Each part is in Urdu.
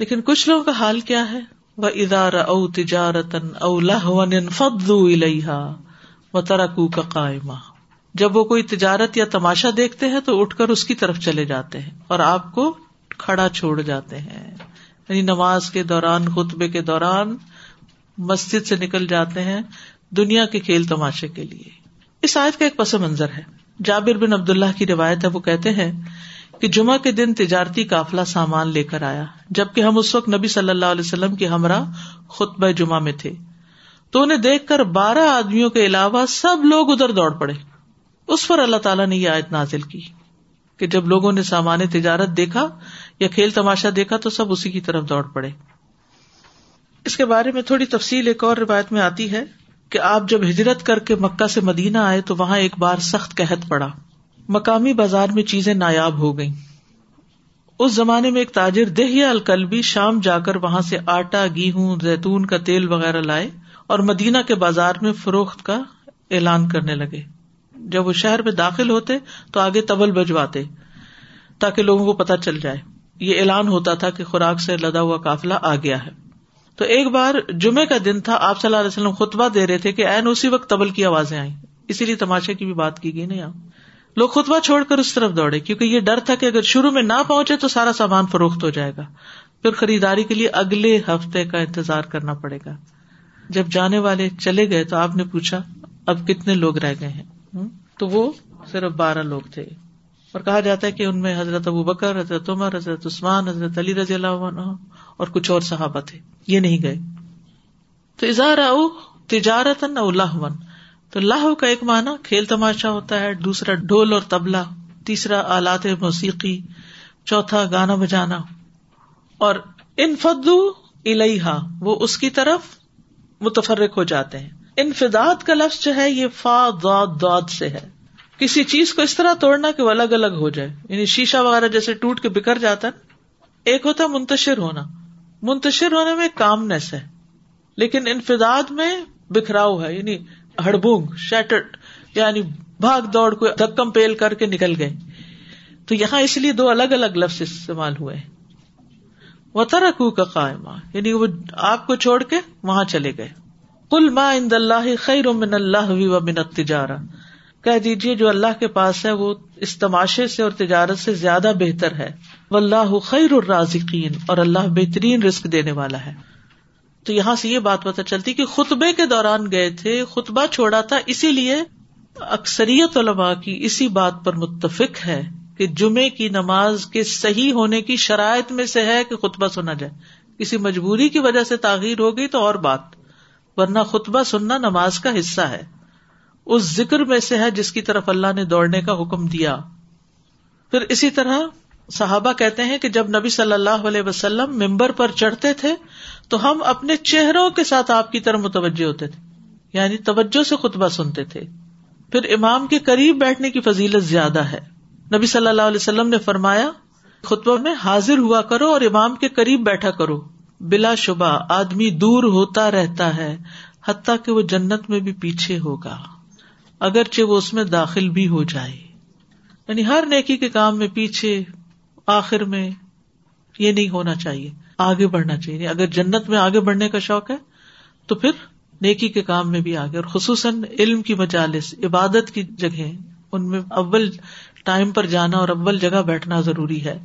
لیکن کچھ لوگوں کا حال کیا ہے؟ وہ ادارہ او تجارتن او لہون فضو الحا و ترکو کا قائمہ جب وہ کوئی تجارت یا تماشا دیکھتے ہیں تو اٹھ کر اس کی طرف چلے جاتے ہیں اور آپ کو کھڑا چھوڑ جاتے ہیں۔ یعنی نماز کے دوران، خطبے کے دوران مسجد سے نکل جاتے ہیں دنیا کے کھیل تماشے کے لیے۔ اس آیت کا ایک پس منظر ہے۔ جابر بن عبد اللہ کی روایت ہے، وہ کہتے ہیں کہ جمعہ کے دن تجارتی قافلہ سامان لے کر آیا، جبکہ ہم اس وقت نبی صلی اللہ علیہ وسلم کی ہمراہ خطبہ جمعہ میں تھے۔ تو انہیں دیکھ کر بارہ آدمیوں کے علاوہ سب لوگ ادھر دوڑ پڑے۔ اس پر اللہ تعالیٰ نے یہ آیت نازل کی کہ جب لوگوں نے سامان تجارت دیکھا یا کھیل تماشا دیکھا تو سب اسی کی طرف دوڑ پڑے۔ اس کے بارے میں تھوڑی تفصیل ایک اور روایت میں آتی ہے کہ آپ جب ہجرت کر کے مکہ سے مدینہ آئے تو وہاں ایک بار سخت قحط پڑا۔ مقامی بازار میں چیزیں نایاب ہو گئی اس زمانے میں ایک تاجر دہیا الکلبی شام جا کر وہاں سے آٹا، گیہوں، زیتون کا تیل وغیرہ لائے اور مدینہ کے بازار میں فروخت کا اعلان کرنے لگے۔ جب وہ شہر میں داخل ہوتے تو آگے تبل بجواتے تاکہ لوگوں کو پتا چل جائے۔ یہ اعلان ہوتا تھا کہ خوراک سے لدا ہوا کافلا آ گیا ہے۔ تو ایک بار جمعے کا دن تھا، آپ صلی اللہ علیہ وسلم خطبہ دے رہے تھے کہ این اسی وقت تبل کی آوازیں آئی اسی لیے تماشے کی بھی بات کی گئی نا یہاں۔ لوگ خطبہ چھوڑ کر اس طرف دوڑے، کیونکہ یہ ڈر تھا کہ اگر شروع میں نہ پہنچے تو سارا سامان فروخت ہو جائے گا۔ پھر خریداری کے لیے اگلے ہفتے کا انتظار کرنا پڑے گا۔ جب جانے والے چلے گئے تو آپ نے پوچھا، اب کتنے لوگ رہ گئے ہیں؟ تو وہ صرف بارہ لوگ تھے۔ اور کہا جاتا ہے کہ ان میں حضرت ابو بکر، حضرت عمر، حضرت عثمان، حضرت علی رضی اللہ عنہ اور کچھ اور صحابہ تھے۔ یہ نہیں گئے۔ تو اظہار او تجارت تو لاہ کا ایک معنی کھیل تماشا ہوتا ہے، دوسرا ڈھول اور تبلا تیسرا آلات موسیقی، چوتھا گانا بجانا۔ اور ان فدو الحا وہ اس کی طرف متفرق ہو جاتے ہیں۔ انفداد کا لفظ جو ہے، یہ فا داد داد سے ہے۔ کسی چیز کو اس طرح توڑنا کہ وہ الگ الگ ہو جائے۔ یعنی شیشہ وغیرہ جیسے ٹوٹ کے بکھر جاتا ہے۔ ایک ہوتا ہے منتشر ہونا۔ منتشر ہونے میں کامنیس ہے۔ لیکن انفداد میں بکھراؤ ہے۔ یعنی ہڑبونگ شیٹرڈ یعنی بھاگ دوڑ کو دھکم پیل کر کے نکل گئے۔ تو یہاں اس لیے دو الگ الگ لفظ استعمال ہوئے وہ ترکو کا قائمہ یعنی وہ آپ کو چھوڑ کے وہاں چلے گئے۔ کل ما اند اللہ خیر من اللہ و من تجارہ کہہ دیجیے جو اللہ کے پاس ہے، وہ اس تماشے سے اور تجارت سے زیادہ بہتر ہے۔ وہ اللہ خیر الرازقین اور اللہ بہترین رسک دینے والا ہے۔ تو یہاں سے یہ بات پتہ چلتی کہ خطبے کے دوران گئے تھے، خطبہ چھوڑا تھا، اسی لیے اکثریت علماء کی اسی بات پر متفق ہے کہ جمعے کی نماز کے صحیح ہونے کی شرائط میں سے ہے کہ خطبہ سنا جائے۔ کسی مجبوری کی وجہ سے تاغیر ہو گئی تو اور بات، ورنہ خطبہ سننا نماز کا حصہ ہے۔ اس ذکر میں سے ہے جس کی طرف اللہ نے دوڑنے کا حکم دیا۔ پھر اسی طرح صحابہ کہتے ہیں کہ جب نبی صلی اللہ علیہ وسلم ممبر پر چڑھتے تھے تو ہم اپنے چہروں کے ساتھ آپ کی طرف متوجہ ہوتے تھے یعنی توجہ سے خطبہ سنتے تھے۔ پھر امام کے قریب بیٹھنے کی فضیلت زیادہ ہے۔ نبی صلی اللہ علیہ وسلم نے فرمایا، خطبہ میں حاضر ہوا کرو اور امام کے قریب بیٹھا کرو۔ بلا شبہ آدمی دور ہوتا رہتا ہے، حتیٰ کہ وہ جنت میں بھی پیچھے ہوگا، اگرچہ وہ اس میں داخل بھی ہو جائے۔ یعنی ہر نیکی کے کام میں پیچھے، آخر میں یہ نہیں ہونا چاہیے۔ آگے بڑھنا چاہیے۔ اگر جنت میں آگے بڑھنے کا شوق ہے، تو پھر نیکی کے کام میں بھی آگے۔ اور خصوصاً علم کی مجالس، عبادت کی جگہ ان میں اول ٹائم پر جانا اور اول جگہ بیٹھنا ضروری ہے۔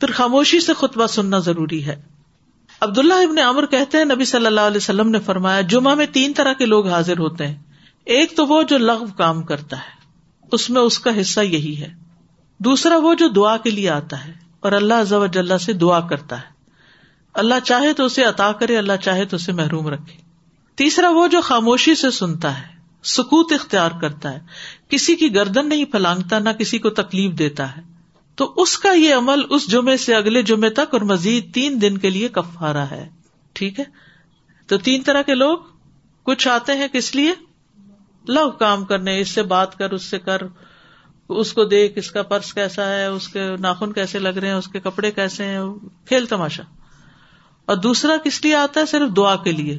پھر خاموشی سے خطبہ سننا ضروری ہے۔ عبداللہ ابن عمر کہتے ہیں، نبی صلی اللہ علیہ وسلم نے فرمایا، جمعہ میں تین طرح کے لوگ حاضر ہوتے ہیں۔ ایک تو وہ جو لغو کام کرتا ہے، اس میں اس کا حصہ یہی ہے۔ دوسرا وہ جو دعا کے لیے آتا ہے، اور اللہ سے دعا کرتا ہے۔ اللہ چاہے تو اسے عطا کرے، اللہ چاہے تو اسے محروم رکھے۔ تیسرا وہ جو خاموشی سے سنتا ہے، سکوت اختیار کرتا ہے۔ کسی کی گردن نہیں پھلانگتا، نہ کسی کو تکلیف دیتا ہے۔ تو اس کا یہ عمل اس جمعے سے اگلے جمعے تک اور مزید تین دن کے لیے کفارا ہے۔ ٹھیک ہے؟ تو تین طرح کے لوگ کچھ آتے ہیں کس لیے؟ لو کام کرنے، اس سے بات کر، اس سے کر، اس کو دیکھ، اس کا پرس کیسا ہے، اس کے ناخن کیسے لگ رہے ہیں، اس کے کپڑے کیسے ہیں، کھیل تماشا۔ اور دوسرا کس لیے آتا ہے؟ صرف دعا کے لیے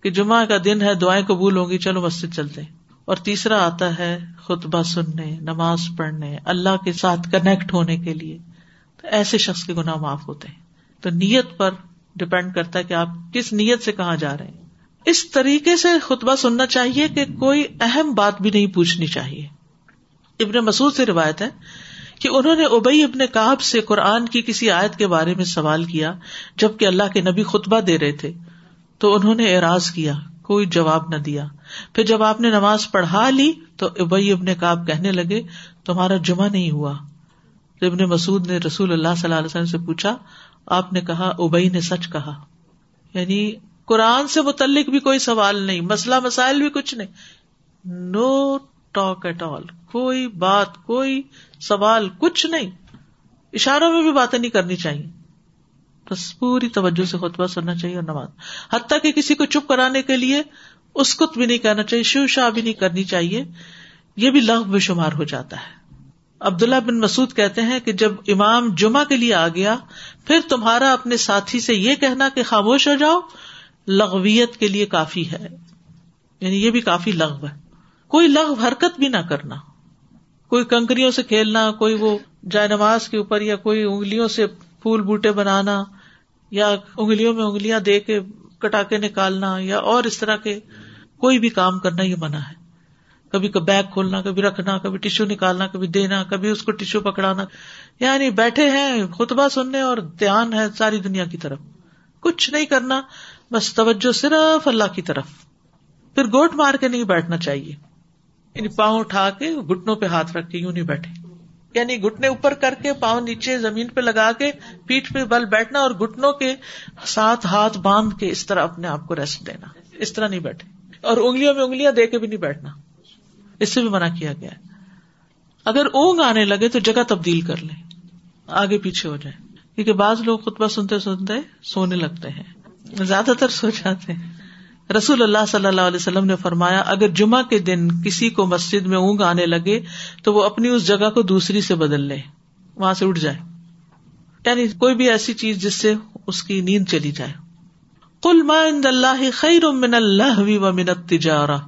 کہ جمعہ کا دن ہے، دعائیں قبول ہوں گی، چلو مسجد چلتے اور تیسرا آتا ہے خطبہ سننے، نماز پڑھنے، اللہ کے ساتھ کنیکٹ ہونے کے لیے۔ تو ایسے شخص کے گناہ معاف ہوتے ہیں۔ تو نیت پر ڈپینڈ کرتا ہے کہ آپ کس نیت سے کہاں جا رہے ہیں۔ اس طریقے سے خطبہ سننا چاہیے کہ کوئی اہم بات بھی نہیں پوچھنی چاہیے۔ ابن مسعود سے روایت ہے کہ انہوں نے ابئی ابن کاب سے قرآن کی کسی آیت کے بارے میں سوال کیا جبکہ اللہ کے نبی خطبہ دے رہے تھے، تو انہوں نے اعراض کیا، کوئی جواب نہ دیا۔ پھر جب آپ نے نماز پڑھا لی، تو ابئی ابن کاب کہنے لگے، تمہارا جمعہ نہیں ہوا۔ ابن مسعود نے رسول اللہ صلی اللہ علیہ وسلم سے پوچھا، آپ نے کہا، ابئی نے سچ کہا۔ یعنی قرآن سے متعلق بھی کوئی سوال نہیں، مسئلہ مسائل بھی کچھ نہیں۔ نو ٹاک ایٹ آل کوئی بات، کوئی سوال، کچھ نہیں۔ اشاروں میں بھی باتیں نہیں کرنی چاہیے۔ بس پوری توجہ سے خطبہ سننا چاہیے اور نماز۔ حتیٰ کہ کسی کو چپ کرانے کے لیے اس کو بھی نہیں کہنا چاہیے شیو شاہ بھی نہیں کرنی چاہیے۔ یہ بھی لغ میں شمار ہو جاتا ہے۔ عبداللہ بن مسعد کہتے ہیں کہ جب امام جمعہ کے لیے آ گیا، پھر تمہارا اپنے ساتھی سے یہ کہنا کہ خاموش ہو جاؤ، لغویت کے لیے کافی ہے۔ یعنی یہ بھی کافی لغو ہے۔ کوئی لغو حرکت بھی نہ کرنا کوئی کنکریوں سے کھیلنا کوئی وہ جائے نماز کے اوپر یا کوئی انگلیوں سے پھول بوٹے بنانا یا انگلیوں میں انگلیاں دے کے کٹا کے نکالنا یا اور اس طرح کے کوئی بھی کام کرنا یہ منع ہے۔ کبھی بیگ کھولنا، کبھی رکھنا، کبھی ٹیشو نکالنا، کبھی دینا، کبھی اس کو ٹیشو پکڑانا۔ یعنی بیٹھے ہیں، خطبہ سننے اور دھیان ہے ساری دنیا کی طرف۔ کچھ نہیں کرنا، بس توجہ صرف اللہ کی طرف۔ پھر گوٹ مار کے نہیں بیٹھنا چاہیے۔ یعنی پاؤں اٹھا کے گٹنوں پہ ہاتھ رکھ کے یوں نہیں بیٹھے۔ یعنی گٹنے اوپر کر کے پاؤں نیچے زمین پہ لگا کے پیٹ پہ بل بیٹھنا اور گٹنوں کے ساتھ ہاتھ باندھ کے اس طرح اپنے آپ کو ریسٹ دینا۔ اس طرح نہیں بیٹھے۔ اور انگلیوں میں انگلیاں دے کے بھی نہیں بیٹھنا۔ اس سے بھی منع کیا گیا ہے۔ اگر اونگ آنے لگے تو جگہ تبدیل کر لیں آگے پیچھے ہو جائے۔ کیونکہ بعض لوگ خطبہ سنتے سنتے سونے لگتے ہیں۔ زیادہ تر سو جاتے ہیں۔ رسول اللہ صلی اللہ علیہ وسلم نے فرمایا، اگر جمعہ کے دن کسی کو مسجد میں اونگ آنے لگے، تو وہ اپنی اس جگہ کو دوسری سے بدل لے، وہاں سے اٹھ جائے۔ یعنی کوئی بھی ایسی چیز جس سے اس کی نیند چلی جائے۔ کل ما اللہ خیر من اللہ و منت تجارہ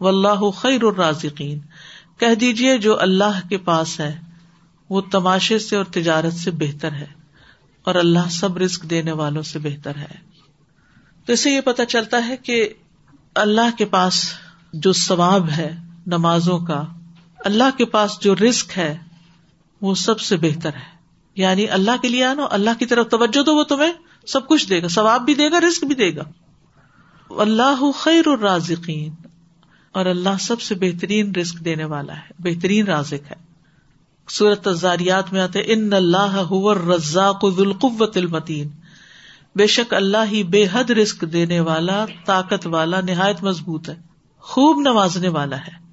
و اللہ خیر الرازقین۔ کہہ دیجیے جو اللہ کے پاس ہے، وہ تماشے سے اور تجارت سے بہتر ہے، اور اللہ سب رسک دینے والوں سے بہتر ہے۔ تو اسے یہ پتا چلتا ہے کہ اللہ کے پاس جو ثواب ہے نمازوں کا، اللہ کے پاس جو رسک ہے، وہ سب سے بہتر ہے۔ یعنی اللہ کے لیے آنا اللہ کی طرف توجہ تو وہ تمہیں سب کچھ دے گا۔ ثواب بھی دے گا رسک بھی دے گا۔ اللہ خیر الرازقین۔ اور اللہ سب سے بہترین رسک دینے والا ہے، بہترین رازق ہے۔ سورت تزاریات میں آتے ان اللہ رزاق ذوالقوت المتین بے شک اللہ ہی بے حد رسک دینے والا، طاقت والا، نہایت مضبوط ہے، خوب نوازنے والا ہے۔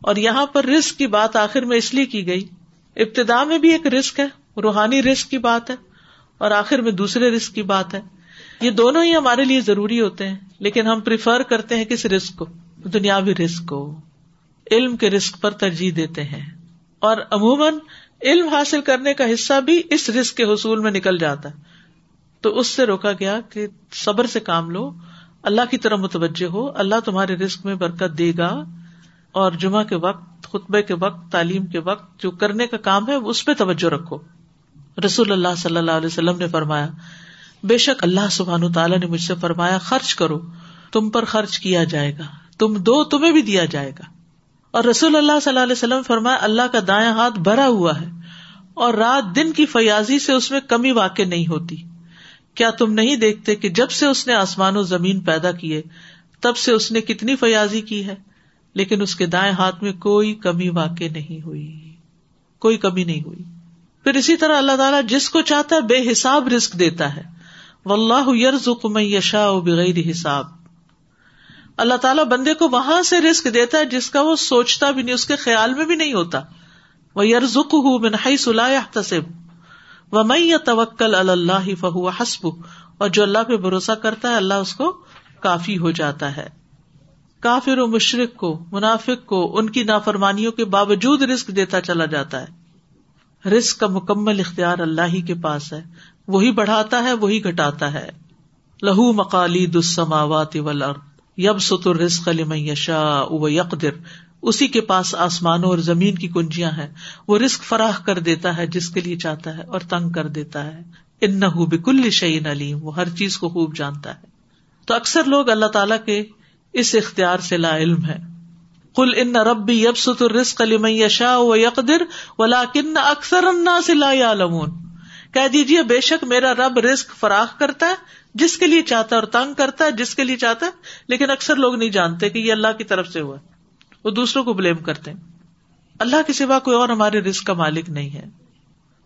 اور یہاں پر رسک کی بات آخر میں اس لیے کی گئی، ابتدا میں بھی ایک رسک ہے، روحانی رسک کی بات ہے، اور آخر میں دوسرے رسک کی بات ہے۔ یہ دونوں ہی ہمارے لیے ضروری ہوتے ہیں، لیکن ہم پریفر کرتے ہیں کس رسک کو؟ دنیاوی رسک کو۔ علم کے رسک پر ترجیح دیتے ہیں۔ اور عموماً، علم حاصل کرنے کا حصہ بھی اس رسک کے حصول میں نکل جاتا ہے۔ تو اس سے روکا گیا کہ صبر سے کام لو، اللہ کی طرح متوجہ ہو، اللہ تمہارے رسک میں برکت دے گا۔ اور جمعہ کے وقت، خطبے کے وقت، تعلیم کے وقت جو کرنے کا کام ہے اس پہ توجہ رکھو۔ رسول اللہ صلی اللہ علیہ وسلم نے فرمایا، بے شک اللہ سبحان تعالیٰ نے مجھ سے فرمایا، خرچ کرو، تم پر خرچ کیا جائے گا۔ تم دو تمہیں بھی دیا جائے گا۔ اور رسول اللہ صلی اللہ علیہ وسلم فرمایا، اللہ کا دایاں ہاتھ بھرا ہوا ہے اور رات دن کی فیاضی سے اس میں کمی واقع نہیں ہوتی۔ کیا تم نہیں دیکھتے کہ جب سے اس نے آسمان و زمین پیدا کیے، تب سے اس نے کتنی فیاضی کی ہے؟ لیکن اس کے دائیں ہاتھ میں کوئی کمی واقع نہیں ہوئی۔ کوئی کمی نہیں ہوئی۔ پھر اسی طرح اللہ تعالیٰ جس کو چاہتا ہے بے حساب رسک دیتا ہے۔ و اللہ یرز یشا بغیر حساب۔ اللہ تعالیٰ بندے کو وہاں سے رسک دیتا ہے جس کا وہ سوچتا بھی نہیں، اس کے خیال میں بھی نہیں ہوتا۔ وہ یرزک ہوں بنائی سلاح تصب وہ میں توکل اللہ فہو حسب اور جو اللہ پہ بھروسہ کرتا ہے، اللہ اس کو کافی ہو جاتا ہے۔ کافر و مشرق کو، منافق کو، ان کی نافرمانیوں کے باوجود رسک دیتا چلا جاتا ہے۔ رسک کا مکمل اختیار اللہ ہی کے پاس ہے۔ وہی بڑھاتا ہے، وہی گھٹاتا ہے۔ لہو مکالی دسماوات یب ستر رسق لمن یشا یقدر اسی کے پاس آسمانوں اور زمین کی کنجیاں ہیں۔ وہ رسک فراہ کر دیتا ہے جس کے لیے چاہتا ہے اور تنگ کر دیتا ہے۔ ان نہ بکل شعین علیم، وہ ہر چیز کو خوب جانتا ہے۔ تو اکثر لوگ اللہ تعالیٰ کے اس اختیار سے لا علم ہے کل ان ربی یب ست الرسق علی یشا و یقدر ولا کن اکثر سے لا علمون کہہ دیجیے بے شک میرا رب رسک فراخ کرتا ہے، جس کے لیے چاہتا ہے اور تنگ کرتا ہے، جس کے لیے چاہتا ہے، لیکن اکثر لوگ نہیں جانتے کہ یہ اللہ کی طرف سے ہوا وہ دوسروں کو بلیم کرتے ہیں۔ اللہ کے سوا کوئی اور ہمارے رسک کا مالک نہیں ہے۔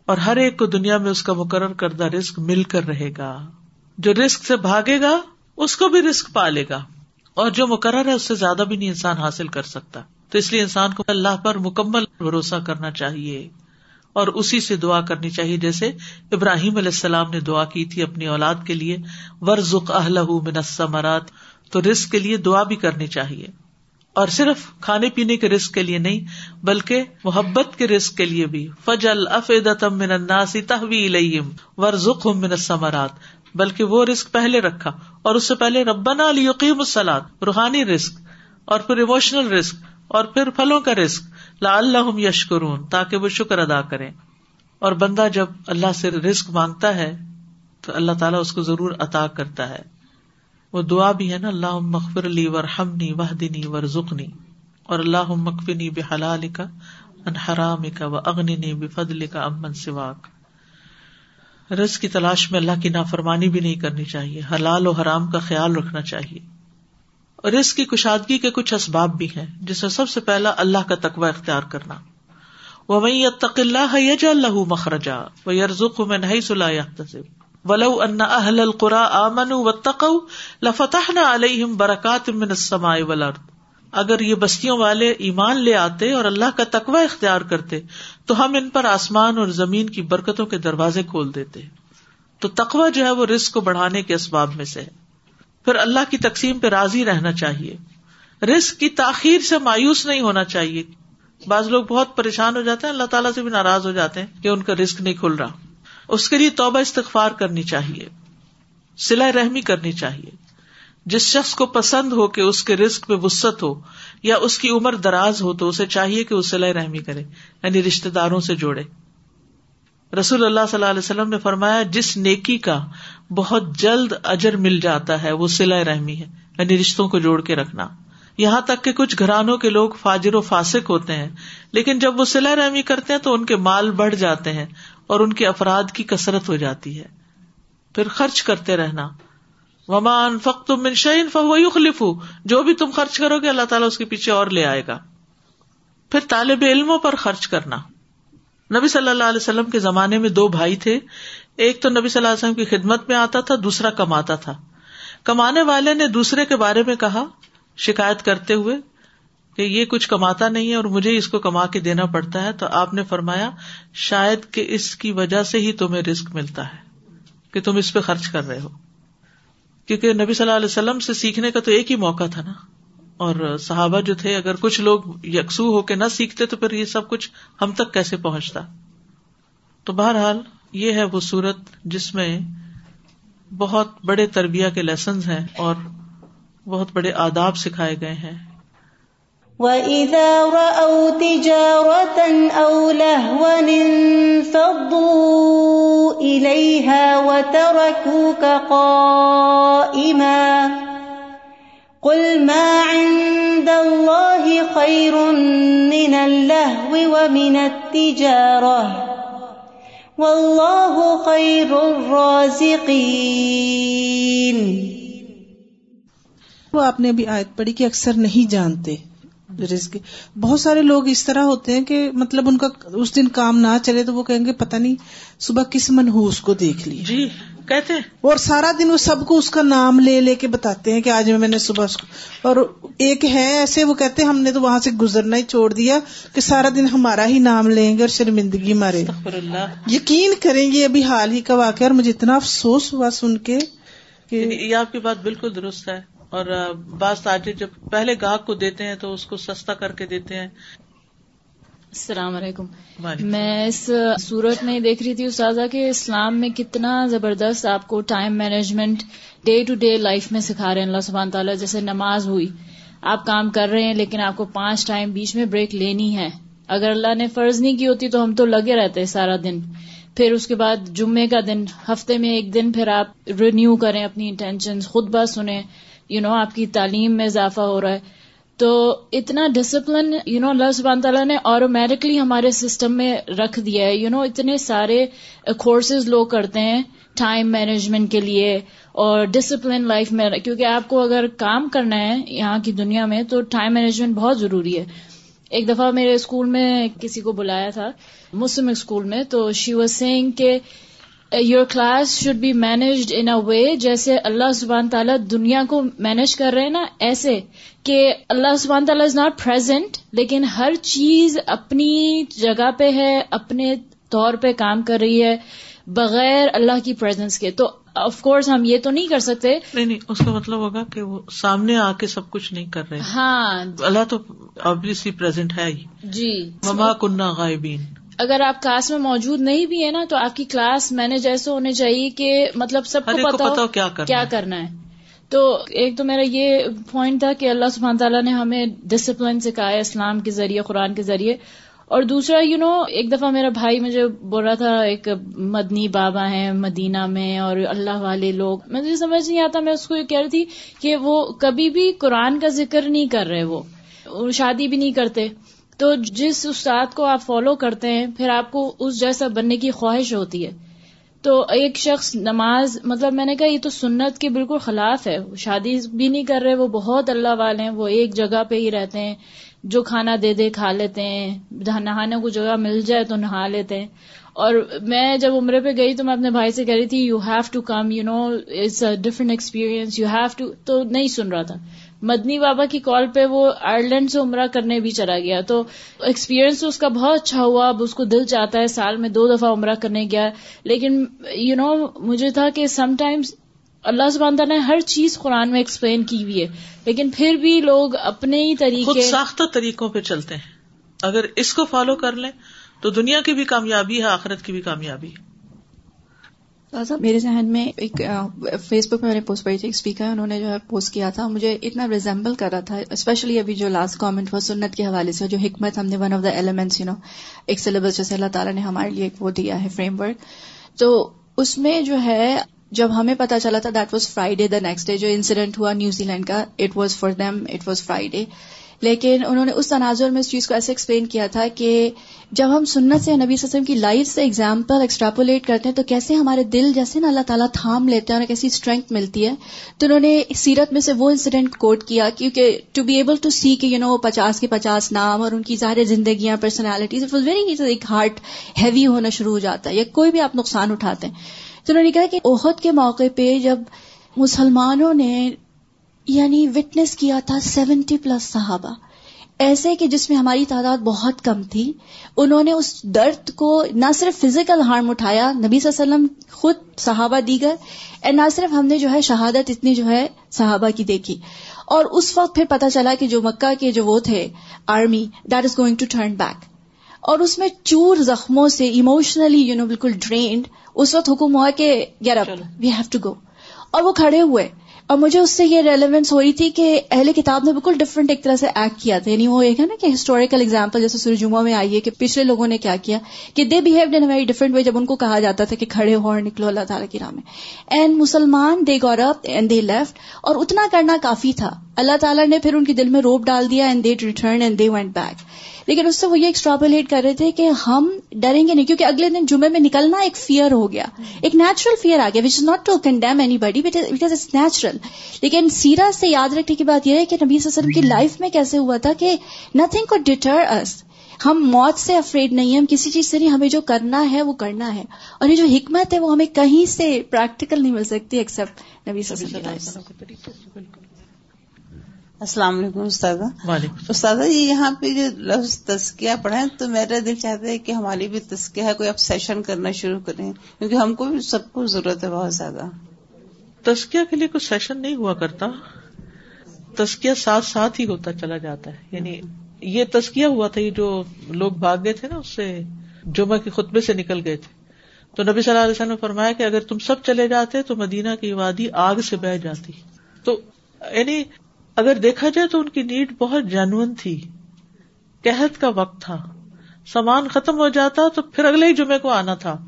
اور ہر ایک کو دنیا میں اس کا مقرر کردہ رسک مل کر رہے گا۔ جو رسک سے بھاگے گا، اس کو بھی رسک پالے گا۔ اور جو مقرر ہے، اس سے زیادہ بھی نہیں انسان حاصل کر سکتا۔ تو اس لیے انسان کو اللہ پر مکمل بھروسہ کرنا چاہیے۔ اور اسی سے دعا کرنی چاہیے۔ جیسے ابراہیم علیہ السلام نے دعا کی تھی اپنی اولاد کے لیے ورژ اہل منسمرات تو رسک کے لیے دعا بھی کرنی چاہیے۔ اور صرف کھانے پینے کے رسک کے لیے نہیں، بلکہ محبت کے رسک کے لیے بھی۔ فجل افیدتم من الناس تحوی الیہم ورزقہم من الثمرات۔ بلکہ وہ رسک پہلے رکھا اور اس سے پہلے ربنا لیقیم الصلاۃ روحانی رسک اور پھر ایموشنل رسک اور پھر پھلوں کا رسک لا اللہ یشکرون تاکہ وہ شکر ادا کریں۔ اور بندہ جب اللہ سے رسک مانگتا ہے، تو اللہ تعالیٰ اس کو ضرور عطا کرتا ہے۔ وہ دعا بھی ہے نا اللہ مغفر علی ور وحدنی ور اور اللہ مکفنی بے حلال کا انحرام کا و اگنی بے کا امن سواک۔ رز کی تلاش میں اللہ کی نافرمانی بھی نہیں کرنی چاہیے، حلال و حرام کا خیال رکھنا چاہیے۔ اور اس کی کشادگی کے کچھ اسباب بھی ہیں، جس میں سب سے پہلا اللہ کا تقوی اختیار کرنا۔ وہ وہی تق اللہ یج اللہ مخرجا وہ یرزق میں نہیں سلا ولو ان اہل القرا امن و تقو لفتح نہ علیہم برکات من السماء والارض۔ اگر یہ بستیوں والے ایمان لے آتے اور اللہ کا تقوی اختیار کرتے، تو ہم ان پر آسمان اور زمین کی برکتوں کے دروازے کھول دیتے۔ تو تقوی جو ہے وہ رسک کو بڑھانے کے اسباب میں سے ہے۔ پھر اللہ کی تقسیم پہ راضی رہنا چاہیے۔ رسک کی تاخیر سے مایوس نہیں ہونا چاہیے۔ بعض لوگ بہت پریشان ہو جاتے ہیں، اللہ تعالیٰ سے بھی ناراض ہو جاتے ہیں کہ ان کا رسک نہیں کھل رہا۔ اس کے لیے توبہ استغفار کرنی چاہیے سلا رحمی کرنی چاہیے۔ جس شخص کو پسند ہو کہ اس کے رسک پہ وسط ہو یا اس کی عمر دراز ہو تو اسے چاہیے کہ وہ سلا رحمی کرے یعنی رشتے داروں سے جوڑے۔ رسول اللہ صلی اللہ علیہ وسلم نے فرمایا، جس نیکی کا بہت جلد اجر مل جاتا ہے، وہ سلا رحمی ہے یعنی رشتوں کو جوڑ کے رکھنا۔ یہاں تک کہ کچھ گھرانوں کے لوگ فاجر و فاسق ہوتے ہیں، لیکن جب وہ سلا رحمی کرتے ہیں تو ان کے مال بڑھ جاتے ہیں اور ان کے افراد کی کثرت ہو جاتی ہے۔ پھر خرچ کرتے رہنا۔ ومان فخت منشین فخلف جو بھی تم خرچ کرو گے، اللہ تعالیٰ اس کے پیچھے اور لے آئے گا۔ پھر طالب علموں پر خرچ کرنا۔ نبی صلی اللہ علیہ وسلم کے زمانے میں دو بھائی تھے۔ ایک تو نبی صلی اللہ علیہ وسلم کی خدمت میں آتا تھا، دوسرا کماتا تھا۔ کمانے والے نے دوسرے کے بارے میں کہا، شکایت کرتے ہوئے کہ یہ کچھ کماتا نہیں ہے اور مجھے اس کو کما کے دینا پڑتا ہے، تو آپ نے فرمایا، شاید کہ اس کی وجہ سے ہی تمہیں رسک ملتا ہے، کہ تم اس پہ خرچ کر رہے ہو۔ کیونکہ نبی صلی اللہ علیہ وسلم سے سیکھنے کا تو ایک ہی موقع تھا نا۔ اور صحابہ جو تھے، اگر کچھ لوگ یکسو ہو کے نہ سیکھتے تو پھر یہ سب کچھ ہم تک کیسے پہنچتا؟ تو بہرحال یہ ہے وہ صورت جس میں بہت بڑے تربیہ کے لیسنز ہیں اور بہت بڑے آداب سکھائے گئے ہیں۔ وَإِذَا رَأَوْا تِجَارَةً أَوْ لَهْوًا انفضوا إِلَيْهَا وَتَرَكُوكَ قَائِمًا قُلْ مَا عِندَ اللَّهِ خَيْرٌ مِّنَ اللَّهْوِ وَمِنَ التِّجَارَةِ وَاللَّهُ خَيْرُ الرَّازِقِينَ وہ آپ نے ابھی آیت پڑھی کہ اکثر نہیں جانتے۔ رزق بہت سارے لوگ اس طرح ہوتے ہیں کہ مطلب ان کا اس دن کام نہ چلے تو وہ کہیں گے پتہ نہیں صبح کس منہوس کو دیکھ لی جی کہتے ہیں۔ اور سارا دن وہ سب کو اس کا نام لے لے کے بتاتے ہیں کہ آج میں نے صبح اور ایک ہے ایسے وہ کہتے ہیں ہم نے تو وہاں سے گزرنا ہی چھوڑ دیا کہ سارا دن ہمارا ہی نام لیں گے اور شرمندگی مارے۔ یقین کریں گے ابھی حال ہی کا واقعہ اور مجھے اتنا افسوس ہوا سن کے کہ یہ آپ کی بات بالکل درست ہے۔ اور بعض تاجر جب پہلے گاہک کو دیتے ہیں تو اس کو سستا کر کے دیتے ہیں۔ السلام علیکم۔ میں اس صورت میں دیکھ رہی تھی استاذہ کہ اسلام میں کتنا زبردست آپ کو time management day to day life میں سکھا رہے ہیں۔ اللہ سبحان تعالیٰ جیسے نماز ہوئی آپ کام کر رہے ہیں لیکن آپ کو پانچ ٹائم بیچ میں بریک لینی ہے۔ اگر اللہ نے فرض نہیں کی ہوتی تو ہم تو لگے رہتے سارا دن۔ پھر اس کے بعد جمعے کا دن ہفتے میں ایک دن پھر آپ رینیو کریں اپنی انٹینشن خود بہ سنیں۔ یو نو آپ کی تعلیم میں اضافہ ہو رہا ہے۔ تو اتنا ڈسپلن یو نو اللہ سبحانہ تعالیٰ نے آٹومیٹکلی ہمارے سسٹم میں رکھ دیا ہے۔ یو نو اتنے سارے کورسز لوگ کرتے ہیں ٹائم مینجمنٹ کے لیے اور ڈسپلن لائف میں۔ کیونکہ آپ کو اگر کام کرنا ہے یہاں کی دنیا میں تو ٹائم مینجمنٹ بہت ضروری ہے۔ ایک دفعہ میرے اسکول میں کسی کو بلایا تھا مسلم اسکول میں، تو شی واز سینگ کہ your class should be managed in a way جیسے اللہ سبحان تعالیٰ دنیا کو مینج کر رہے ہیں نا ایسے کہ اللہ سبحان تعالیٰ از ناٹ پرزینٹ لیکن ہر چیز اپنی جگہ پہ ہے اپنے طور پہ کام کر رہی ہے بغیر اللہ کی پرزینس کے۔ تو آف کورس ہم یہ تو نہیں کر سکتے۔ نہیں نہیں اس کا مطلب ہوگا کہ وہ سامنے آ کے سب کچھ نہیں کر رہے۔ ہاں۔ اللہ تو آبیسلی پرزینٹ ہے ہی۔ جی۔ مما کنہ غائبین اگر آپ کلاس میں موجود نہیں بھی ہے نا تو آپ کی کلاس مینج ایسے ہونے چاہیے کہ مطلب سب کو پتا کیا کرنا ہے۔ تو ایک تو میرا یہ پوائنٹ تھا کہ اللہ سبحانہ تعالیٰ نے ہمیں ڈسپلن سکھایا اسلام کے ذریعے قرآن کے ذریعے۔ اور دوسرا یو نو ایک دفعہ میرا بھائی مجھے بول رہا تھا ایک مدنی بابا ہیں مدینہ میں اور اللہ والے لوگ۔ مجھے سمجھ نہیں آتا میں اس کو یہ کہہ رہی تھی کہ وہ کبھی بھی قرآن کا ذکر نہیں کر رہے وہ شادی بھی نہیں کرتے۔ تو جس استاد کو آپ فالو کرتے ہیں، پھر آپ کو اس جیسا بننے کی خواہش ہوتی ہے۔ تو ایک شخص نماز مطلب میں نے کہا یہ تو سنت کے بالکل خلاف ہے۔ شادی بھی نہیں کر رہے، وہ بہت اللہ والے ہیں، وہ ایک جگہ پہ ہی رہتے ہیں۔ جو کھانا دے دے کھا لیتے ہیں، نہانے کو جگہ مل جائے تو نہا لیتے ہیں۔ اور میں جب عمرے پہ گئی تو میں اپنے بھائی سے کہہ رہی تھی you have to come you know it's a different experience you have to تو نہیں سن رہا تھا۔ مدنی بابا کی کال پہ وہ آئرلینڈ سے عمرہ کرنے بھی چلا گیا۔ تو ایکسپیرینس تو اس کا بہت اچھا ہوا۔ اب اس کو دل چاہتا ہے سال میں دو دفعہ عمرہ کرنے گیا۔ لیکن یو نو مجھے تھا کہ سم ٹائمز اللہ سبحانہ نے ہر چیز قرآن میں ایکسپلین کی ہوئی ہے۔ لیکن پھر بھی لوگ اپنے ہی طریقے ساختہ طریقوں پہ چلتے ہیں۔ اگر اس کو فالو کر لیں تو دنیا کی بھی کامیابی ہے، آخرت کی بھی کامیابی ہے۔ میرے ذہن میں ایک فیس بک میں میں نے پوسٹ پڑھی تھی، ایک اسپیکر انہوں نے جو ہے پوسٹ کیا تھا، مجھے اتنا ریزمبل کر رہا تھا اسپیشلی ابھی جو لاسٹ کامنٹ ہوا سنت کے حوالے سے، جو حکمت، ہم نے one of the elements you know ایک سلیبس جیسے اللہ تعالیٰ نے ہمارے لیے ایک وہ دیا ہے فریم ورک تو اس میں جو ہے، جب ہمیں پتا چلا تھا that was Friday the next day جو انسیڈنٹ ہوا New Zealand it was for them it was Friday لیکن انہوں نے اس تناظر میں اس چیز کو ایسے ایکسپلین کیا تھا کہ جب ہم سنت سے نبی وسلم کی لائف سے اگزامپل ایکسٹراپولیٹ کرتے ہیں تو کیسے ہمارے دل جیسے نا اللہ تعالیٰ تھام لیتے ہیں اور کیسی اسٹرینتھ ملتی ہے؟ تو انہوں نے سیرت میں سے وہ انسیڈنٹ کوٹ کیا کیونکہ to be able to see کہ یو نو پچاس کے پچاس نام اور ان کی ظاہر زندگیاں پرسنالٹیز اٹ واز ویری ایک ہارٹ ہیوی ہونا شروع ہو جاتا ہے یا کوئی بھی آپ نقصان اٹھاتے ہیں۔ تو انہوں نے کہا کہ عہد کے موقع پہ جب مسلمانوں نے یعنی وٹنس کیا تھا سیونٹی پلس صحابہ۔ ایسے کہ جس میں ہماری تعداد بہت کم تھی انہوں نے اس درد کو نہ صرف فزیکل ہارم اٹھایا نبی صلی اللہ علیہ وسلم خود صحابہ دیگر اور نہ صرف ہم نے جو ہے شہادت اتنی جو ہے صحابہ کی دیکھی۔ اور اس وقت پھر پتا چلا کہ جو مکہ کے جو وہ تھے army that is going to turn back اور اس میں چور زخموں سے ایموشنلی یو نو بالکل ڈرینڈ اس وقت حکم ہوا کہ get up we have to go اور وہ کھڑے ہوئے۔ اور مجھے اس سے یہ ریلیونس ہو رہی تھی کہ اہل کتاب نے بالکل ڈفرنٹ ایک طرح سے ایکٹ کیا تھا. یعنی وہ ایک ہے نا کہ ہسٹوریکل اگزامپل جیسے سورج جمعہ میں آئیے کہ پچھلے لوگوں نے کیا کیا کہ they behaved in very different way جب ان کو کہا جاتا تھا کہ کھڑے ہو اور نکلو اللہ تعالیٰ کی راہ میں. اینڈ مسلمان دے گور اپ اینڈ دے لیفٹ اور اتنا کرنا کافی تھا. اللہ تعالیٰ نے پھر ان کے دل میں روپ ڈال دیا and they return and they went back لیکن اس سے وہ یہ ایکسٹراپولیٹ کر رہے تھے کہ ہم ڈریں گے نہیں، کیونکہ اگلے دن جمعے میں نکلنا ایک فیئر ہو گیا۔ ایک نیچرل فیئر آ گیا which is not to condemn anybody because it's natural لیکن سیرا سے یاد رکھنے کی بات یہ ہے کہ نبی صلی اللہ علیہ وسلم کی لائف میں کیسے ہوا تھا کہ نتھنگ کو ڈیٹر اس ہم موت سے افریڈ نہیں ہیں، ہم کسی چیز سے نہیں، ہمیں جو کرنا ہے وہ کرنا ہے۔ اور یہ جو حکمت ہے وہ ہمیں کہیں سے پریکٹیکل نہیں مل سکتی ایکسپٹ نبی صلی اللہ علیہ وسلم السلام علیکم استاذہ۔ استاذہ یہ یہاں پہ جو لفظ تسکیہ پڑھیں تو میرا دل چاہتا ہے کہ ہماری بھی تسکیہ ہے کوئی اب سیشن کرنا شروع کریں کیونکہ ہم کو بھی سب کو ضرورت ہے بہت زیادہ۔ تسکیہ کے لیے کوئی سیشن نہیں ہوا کرتا۔ تسکیہ ساتھ ساتھ ہی ہوتا چلا جاتا ہے۔ یعنی یہ تسکیہ ہوا تھا یہ جو لوگ بھاگ گئے تھے نا اس سے جمعہ کے خطبے سے نکل گئے تھے۔ تو نبی صلی اللہ علیہ وسلم نے فرمایا کہ اگر تم سب چلے جاتے تو مدینہ کی وادی آگ سے بہ جاتی۔ تو یعنی اگر دیکھا جائے تو ان کی نیڈ بہت جینون تھی۔ قحط کا وقت تھا۔ سامان ختم ہو جاتا تو پھر اگلے ہی جمعے کو آنا تھا۔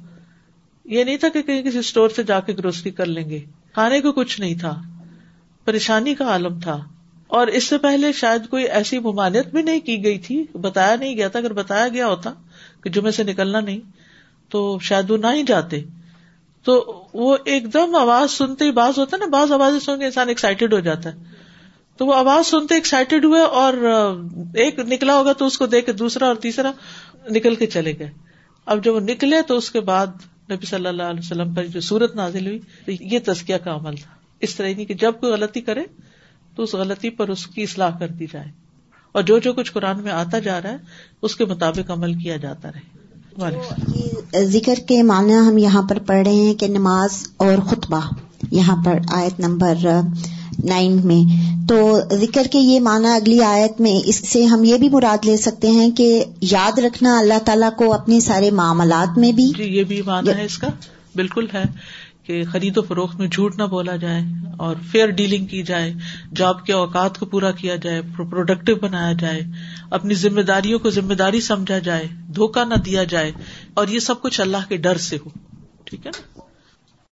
یہ نہیں تھا کہ کہیں کسی اسٹور سے جا کے گروسری کر لیں گے۔ کھانے کو کچھ نہیں تھا۔ پریشانی کا عالم تھا۔ اور اس سے پہلے شاید کوئی ایسی ممانعت بھی نہیں کی گئی تھی۔ بتایا نہیں گیا تھا۔ اگر بتایا گیا ہوتا کہ جمعے سے نکلنا نہیں تو شاید وہ نہ ہی جاتے۔ تو وہ ایک دم آواز سنتے ہی باز ہوتا ہے نا، بعض آوازیں سن کے انسان ایکسائٹیڈ ہو جاتا ہے۔ تو وہ آواز سنتے ایکسائٹیڈ ہوئے اور ایک نکلا ہوگا تو اس کو دیکھ کے دوسرا اور تیسرا نکل کے چلے گئے۔ اب جب وہ نکلے تو اس کے بعد نبی صلی اللہ علیہ وسلم پر جو سورت نازل ہوئی تو یہ تزکیہ کا عمل تھا۔ اس طرح نہیں کہ جب کوئی غلطی کرے تو اس غلطی پر اس کی اصلاح کر دی جائے۔ اور جو جو کچھ قرآن میں آتا جا رہا ہے اس کے مطابق عمل کیا جاتا رہے۔ ذکر کے معنی ہم یہاں پر پڑھ رہے ہیں کہ نماز اور خطبہ۔ یہاں پر آیت نمبر نائن میں۔ تو ذکر کے یہ معنی اگلی آیت میں اس سے ہم یہ بھی مراد لے سکتے ہیں کہ یاد رکھنا اللہ تعالیٰ کو اپنے سارے معاملات میں بھی۔ جی یہ بھی معنی ہے اس کا۔ بالکل ہے کہ خرید و فروخت میں جھوٹ نہ بولا جائے اور فیئر ڈیلنگ کی جائے جاب کے اوقات کو پورا کیا جائے پروڈکٹیو بنایا جائے اپنی ذمہ داریوں کو ذمہ داری سمجھا جائے دھوکہ نہ دیا جائے اور یہ سب کچھ اللہ کے ڈر سے ہو۔ ٹھیک ہے نا؟